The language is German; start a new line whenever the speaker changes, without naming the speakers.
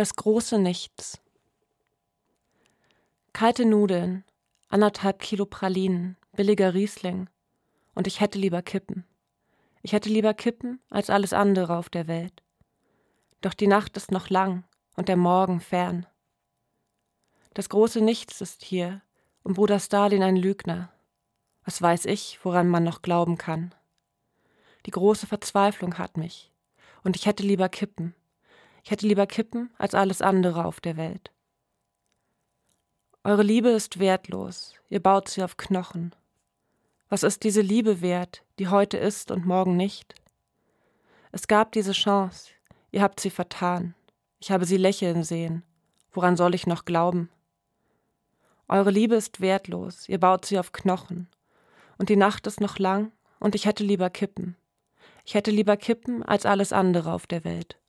Das große Nichts. Kalte Nudeln, anderthalb Kilo Pralinen, billiger Riesling. Und ich hätte lieber Kippen. Ich hätte lieber Kippen als alles andere auf der Welt. Doch die Nacht ist noch lang und der Morgen fern. Das große Nichts ist hier und Bruder Stalin ein Lügner. Was weiß ich, woran man noch glauben kann. Die große Verzweiflung hat mich. Und ich hätte lieber Kippen. Ich hätte lieber Kippen als alles andere auf der Welt. Eure Liebe ist wertlos, ihr baut sie auf Knochen. Was ist diese Liebe wert, die heute ist und morgen nicht? Es gab diese Chance, ihr habt sie vertan. Ich habe sie lächeln sehen. Woran soll ich noch glauben? Eure Liebe ist wertlos, ihr baut sie auf Knochen. Und die Nacht ist noch lang, und ich hätte lieber Kippen. Ich hätte lieber Kippen als alles andere auf der Welt.